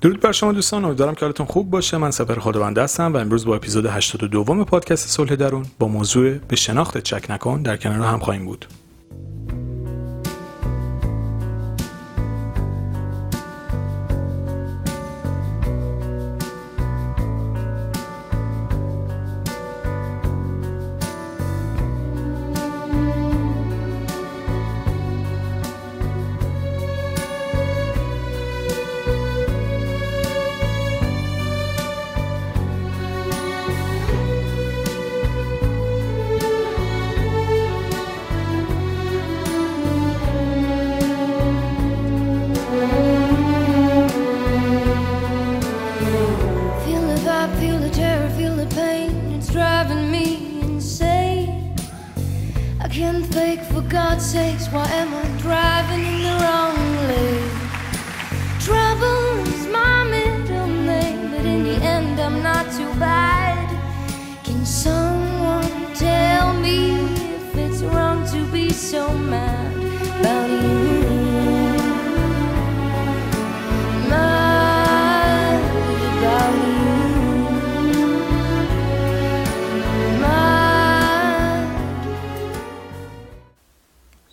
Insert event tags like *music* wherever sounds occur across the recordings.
درود بر شما دوستان امیدوارم که حالتون خوب باشه. من سپر خداونده هستم و امروز با اپیزود 82 پادکست صلح درون با موضوع به شناخت چک نکن در کنار هم خواهیم بود.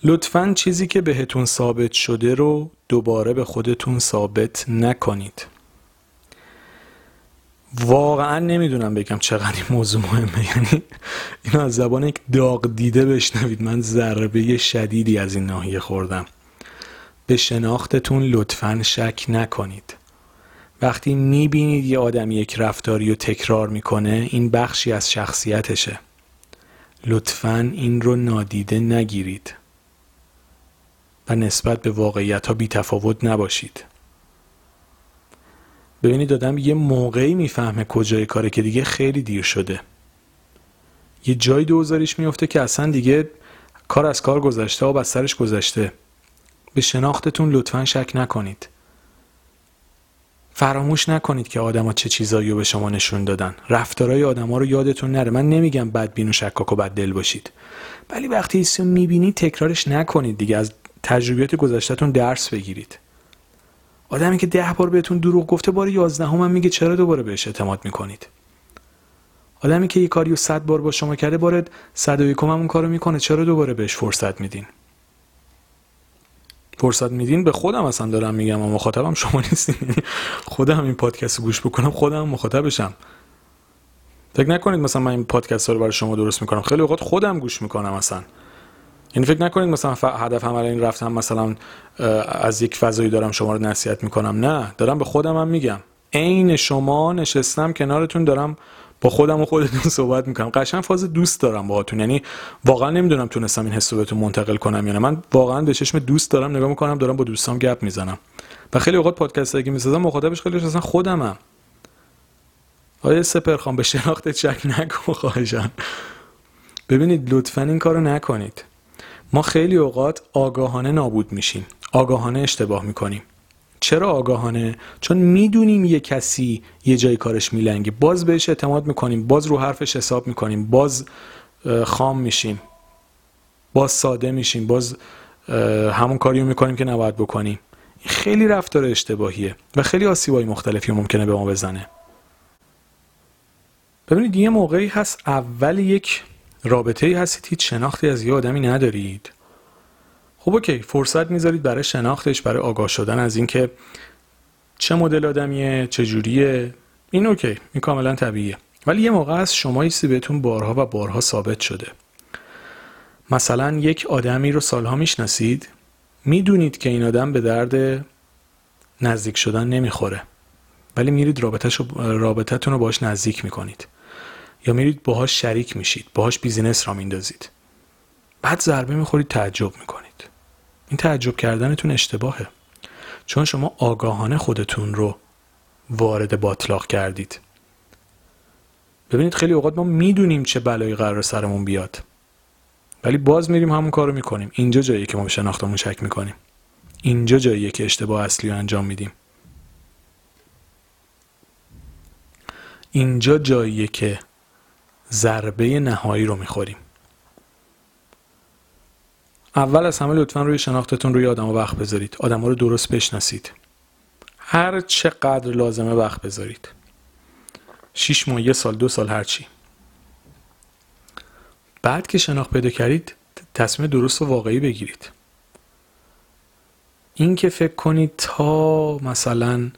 لطفا چیزی که بهتون ثابت شده رو دوباره به خودتون ثابت نکنید. واقعا نمی‌دونم بگم چقدر این موضوع مهمه. یعنی اینو از زبان یک داغ دیده بشنوید. من ضربه شدیدی از این ناحیه خوردم. به شناختتون لطفا شک نکنید. وقتی می‌بینید یه آدم یک رفتاری رو تکرار می‌کنه این بخشی از شخصیتشه. لطفا این رو نادیده نگیرید. و نسبت به واقعیت ها بی تفاوت نباشید. ببینید دادم یه موقعی می‌فهمه کجای کاره که دیگه خیلی دیر شده. یه جای دوزاریش میفته که اصلا دیگه کار از کار گذشته آب از سرش گذشته. به شناختتون لطفا شک نکنید. فراموش نکنید که آدما چه چیزایی رو به شما نشون دادن. رفتارهای آدما رو یادتون نره. من نمیگم بدبین و شکاک و بد دل باشید. ولی وقتی ایسو می‌بینید تکرارش نکنید دیگه. از تجربیات گذشتهتون درس بگیرید. آدمی که ده بار بهتون دروغ گفته بار یازدهم هم میگه چرا دوباره بهش اعتماد می‌کنید؟ آدمی که یه کاری رو صد بار با شما کرده بار صد و یکم اون کارو می‌کنه چرا دوباره بهش فرصت میدین؟ فرصت میدین؟ به خودم اصلا دارم میگم و مخاطبم شما نیستین. خودم این پادکست گوش بکنم خودم مخاطبشم فکر نکنید مثلا من این پادکست رو برای شما درست می‌کنم. خیلی اوقات خودم گوش می‌کنم اصلا. یعنی فکر نکنید مثلا هدف هم این رفتم مثلا از یک فضایی دارم شما رو نصیحت می‌کنم. نه دارم به خودم هم میگم. عین شما نشستم کنارتون دارم با خودم و خودتون *laughs* صحبت می‌کنم. قشنگ فاز دوست دارم باهاتون. یعنی واقعا نمی‌دونم تونستم این حس رو بهتون منتقل کنم یعنی من واقعا به چشم دوست دارم نگاه می‌کنم دارم با دوستام گپ می‌زنم. و خیلی اوقات پادکست که می‌سازم مخاطبش خیلی اصلا خودمم. آیا سپرخان به شناخت چک نکن خواهشان. ببینید لطفا این کارو نکنید. ما خیلی اوقات آگاهانه نابود میشیم. آگاهانه اشتباه می‌کنیم. چرا آگاهانه؟ چون می‌دونیم یه کسی یه جای کارش میلنگه. باز بهش اعتماد می‌کنیم باز رو حرفش حساب می‌کنیم باز خام میشیم. باز ساده میشیم باز همون کاری رو می‌کنیم که نباید بکنیم. خیلی رفتار اشتباهیه و خیلی آسیبای مختلفی ممکنه به ما بزنه. ببینید یه موقعی هست اول یک رابطه ای هستید هیچ شناختی از یه آدمی ندارید. خب OK فرصت می‌ذارید برای شناختش برای آگاه شدن از اینکه چه مدل آدمیه چه جوریه. این OK این کاملا طبیعیه. ولی یه موقع است شما یه چیزی بهتون بارها و بارها ثابت شده. مثلا یک آدمی رو سالها می‌شناسید می‌دونید که این آدم به درد نزدیک شدن نمی‌خوره. ولی میرید رابطتون رو باش نزدیک می‌کنید. یا میرید باهاش شریک میشید باهاش بیزینس را میندازید. بعد ضربه می‌خورید تعجب می‌کنید. این تعجب کردنتون اشتباهه. چون شما آگاهانه خودتون رو وارد باطلاق کردید. ببینید خیلی اوقات ما می‌دونیم چه بلایی قرار سرمون بیاد. ولی باز میریم همون کارو می‌کنیم. اینجا جاییه که ما به شناختمون شک می‌کنیم. اینجا جاییه که اشتباه اصلی رو انجام میدیم. اینجا جاییه که ضربه نهایی رو می‌خوریم. اول از همه لطفا روی شناختتون روی آدم وقت بذارید. آدم رو درست بشناسید. هر چقدر لازمه وقت بذارید. شیش ماه یه سال دو سال هرچی بعد که شناخت پیدا کردید تصمیم درست و واقعی بگیرید. این که فکر کنید تا مثلا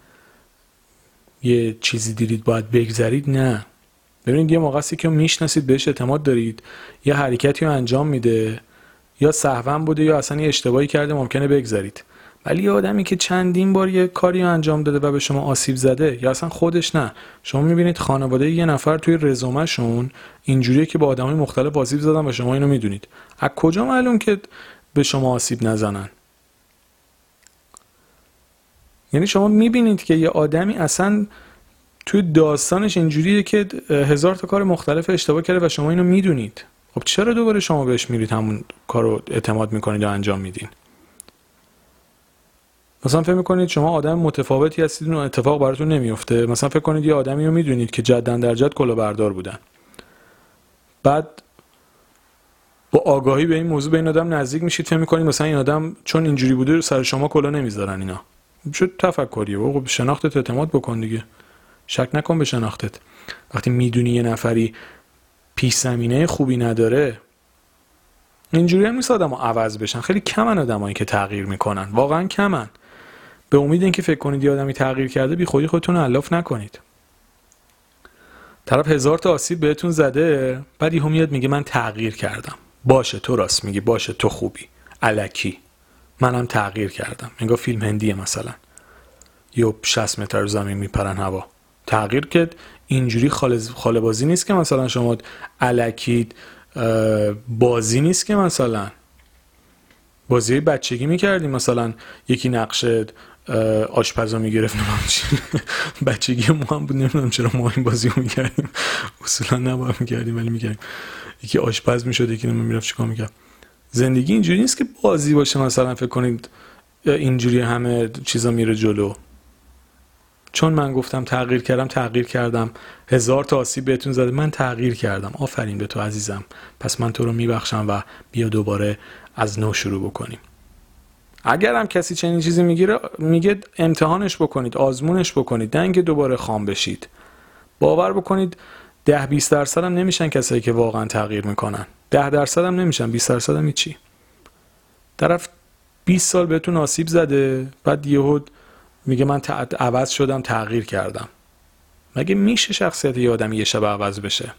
یه چیزی دیدید باید بگذرید نه. ببینید یه موقعی که می‌شناسید بهش اعتماد دارید. یه حرکتی رو انجام میده. یا سهون بوده یا اصلا یه اشتباهی کرده ممکنه بگذرید. ولی یه آدمی که چندین بار یه کاری رو انجام داده و به شما آسیب زده یا اصلا خودش نه. شما می‌بینید خانواده یه نفر توی رزومهشون اینجوریه که با آدمای مختلف آسیب زدن و شما اینو می‌دونید. از کجا معلوم که به شما آسیب نزنن؟ یعنی شما می‌بینید که یه آدمی اصلا توی داستانش اینجوریه که هزار تا کار مختلف اشتباه کرده و شما اینو می‌دونید. خب چرا دوباره شما بهش میرید همون کار رو اعتماد می‌کنید و انجام میدین؟ مثلا فکر می‌کنید شما آدم متفاوتی هستید و اتفاق براتون نمیفته مثلا فکر کنید یه آدمی رو می‌دونید که جدا در جد بردار بودن. بعد با آگاهی به این موضوع به این آدم نزدیک میشید فکر می‌کنید مثلا این آدم چون اینجوری بوده سر شما کلا نمی‌ذارن اینا. شد تفکریه. خب شناختت اعتماد بکن دیگه. شک نکن به شناختت. وقتی می‌دونی یه نفری پیش زمینه خوبی نداره اینجوری هم نیست آدم عوض بشن. خیلی کمن آدمایی که تغییر می‌کنن. واقعا کمن. به امید اینکه فکر کنید یه آدمی تغییر کرده بی خودی خودتون علاف نکنید. طرف هزار تا آسیب بهتون زده بعد یهو میاد میگه من تغییر کردم. باشه تو راست میگی باشه تو خوبی. علکی منم تغییر کردم. انگار فیلم هندیه مثلا. یا 60 متر زمین میپرن هوا. تغییر که اینجوری خاله بازی نیست که مثلا شما علکید بازی نیست که مثلا. بازی بچگی می‌کردیم مثلا یکی نقشه آشپزا می‌گرفت *laughs* بچگی ما هم بود. نمی‌دونم چرا ما این بازی رو می‌کردیم. *laughs* اصولا نباید می‌کردیم ولی می‌کردیم. یکی آشپز می‌شد یکی نمی‌دونم می‌رفت چیکار می‌کرد. زندگی اینجوری نیست که بازی باشه مثلا فکر کنید اینجوری همه چیزا میره جلو. چون من گفتم تغییر کردم تغییر کردم. هزار تا آسیب بهتون زده من تغییر کردم. آفرین به تو عزیزم. پس من تو رو میبخشم و بیا دوباره از نو شروع بکنیم. اگر هم کسی چنین چیزی می‌گیره میگه امتحانش بکنید آزمونش بکنید نه دوباره خام بشید. باور بکنید ده 20 درصد هم نمیشن کسایی که واقعا تغییر می‌کنن. ده درصد هم نمیشن 20 درصد هم چی طرف 20 سال بهتون آسیب زده بعد یهو میگه من عوض شدم تغییر کردم. مگه میشه شخصیت یه آدم یه شب عوض بشه؟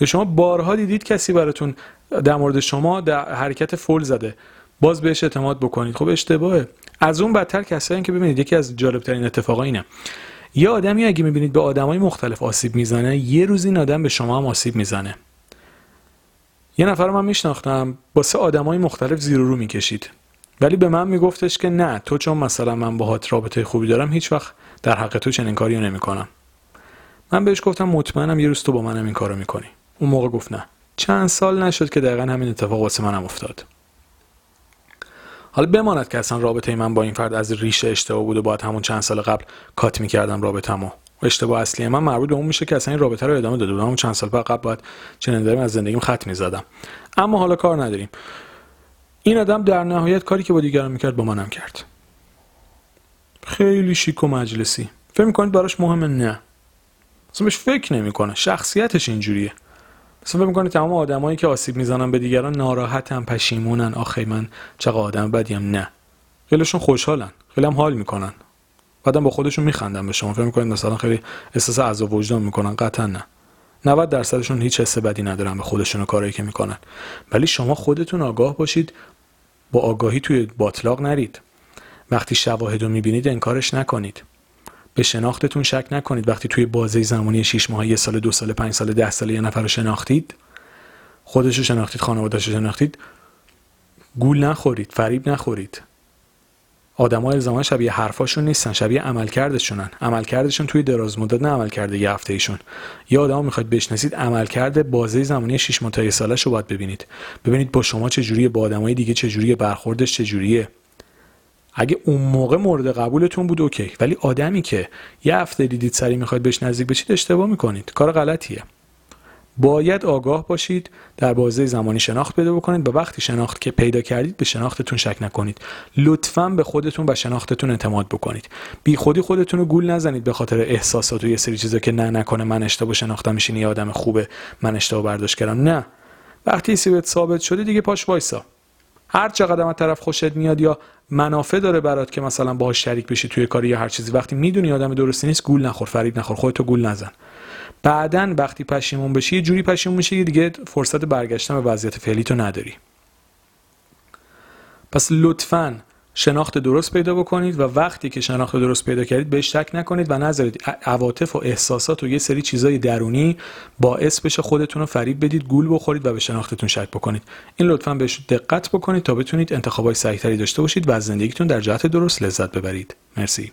یا شما بارها دیدید کسی براتون در مورد شما در حرکت فول زده؟ باز بهش اعتماد بکنید. خب اشتباهه. از اون بدتر کسایی که ببینید یکی از جالبترین اتفاقا اینه. یه آدمی اگه می‌بینید به آدمای مختلف آسیب می‌زنه یه روز این آدم به شما هم آسیب می‌زنه. یه نفر من میشناختم با سه آدمای مختلف زیر رو می‌کشید. ولی به من میگفتش که نه تو چون مثلا من باهات رابطه خوبی دارم هیچ وقت در حق تو چنین کاریو نمی‌کنم. من بهش گفتم مطمئنم یه روز تو با منم این کارو می‌کنی. اون موقع گفت نه. چند سال نشد که دقیقا همین اتفاق واسه منم افتاد. حالا بماند که اصلا رابطه من با این فرد از ریشه اشتباه بود و باید همون چند سال قبل کات می‌کردم رابطه‌مو. اشتباه اصلی من مربوط به اون میشه که اصلا این رابطه رو ادامه داده بودم چند سال قبل باید چنین از زندگیم خط می‌زدم. اما حالا کار نداریم. این آدم در نهایت کاری که با دیگران می‌کرد با منم کرد. خیلی شیک و مجلسی. فکر می‌کنید براش مهمه؟ نه. اصلا بهش فکر نمی‌کنه. شخصیتش اینجوریه. مثلا فکر می‌کنه تمام آدمایی که آسیب می‌زنن به دیگران ناراحتن پشیمونن آخه من چقدر آدم بدیم؟ نه. خیلیشون خوشحالن. خیلی هم حال می‌کنن. بعدم با خودشون میخندن به شما. فکر می‌کنید مثلا خیلی احساس عذاب وجدان می‌کنن؟ قطعا نه. 90 درصدشون هیچ حس بدی ندارن به خودشون و کارایی که می‌کنن. ولی شما خودتون آگاه باشید. با آگاهی توی باطلاق نرید. وقتی شواهد رو می‌بینید انکارش نکنید. به شناختتون شک نکنید. وقتی توی بازه زمانی 6 ماه یه سال دو سال پنج سال ده سال یه نفر رو شناختید خودش رو شناختید خانواده‌اش رو شناختید گول نخورید فریب نخورید. آدمای زمان شبیه حرفاشون نیستن شبیه عملکردشونن. عملکردشون توی دراز مدت نه عملکرد یه هفته ایشون یا آدم می‌خواید بشناسید عملکرد بازه زمانی 6 ماه تا سالش رو باید ببینید. ببینید با شما چه جوریه با آدمای دیگه چه جوریه برخوردش چه جوریه اگه اون موقع مورد قبولتون بود اوکی. ولی آدمی که یه هفته دیدید سری می‌خواید بهش نزدیک بشید اشتباه می‌کنید؟ کار غلطیه. باید آگاه باشید در بازه زمانی شناخت پیدا بکنید و وقتی شناخت که پیدا کردید به شناختتون شک نکنید. لطفا به خودتون و شناختتون اعتماد بکنید. بی خودی خودتون رو گول نزنید به خاطر احساسات و یه سری چیزا که نه نکنه من اشتباه شناختم میشین یه آدم خوبه من اشتباه برداشت کردم. نه. وقتی سیبت ثابت شده دیگه پاش وایسا. هر چقدر از طرف خوشت میاد یا منافع داره برات که مثلا باهاش شریک بشی توی کاری یا هر چیزی. وقتی می‌دونی آدم درستی نیست گول نخور فرید نخور خودتو گول نزن. بعدا وقتی پشیمون بشی یه جوری پشیمون میشه دیگه فرصت برگشتن به وضعیت فعلی تو نداری. پس لطفا شناخت درست پیدا بکنید و وقتی که شناخت درست پیدا کردید بهش شک نکنید و نذارید. عواطف و احساسات و یه سری چیزای درونی باعث بشه خودتون رو فریب بدید گول بخورید و به شناختتون شک بکنید. این لطفا بهش دقت بکنید تا بتونید انتخابای صحیحتری داشته باشید و از زندگیتون در جهت درست لذت ببرید. مرسی.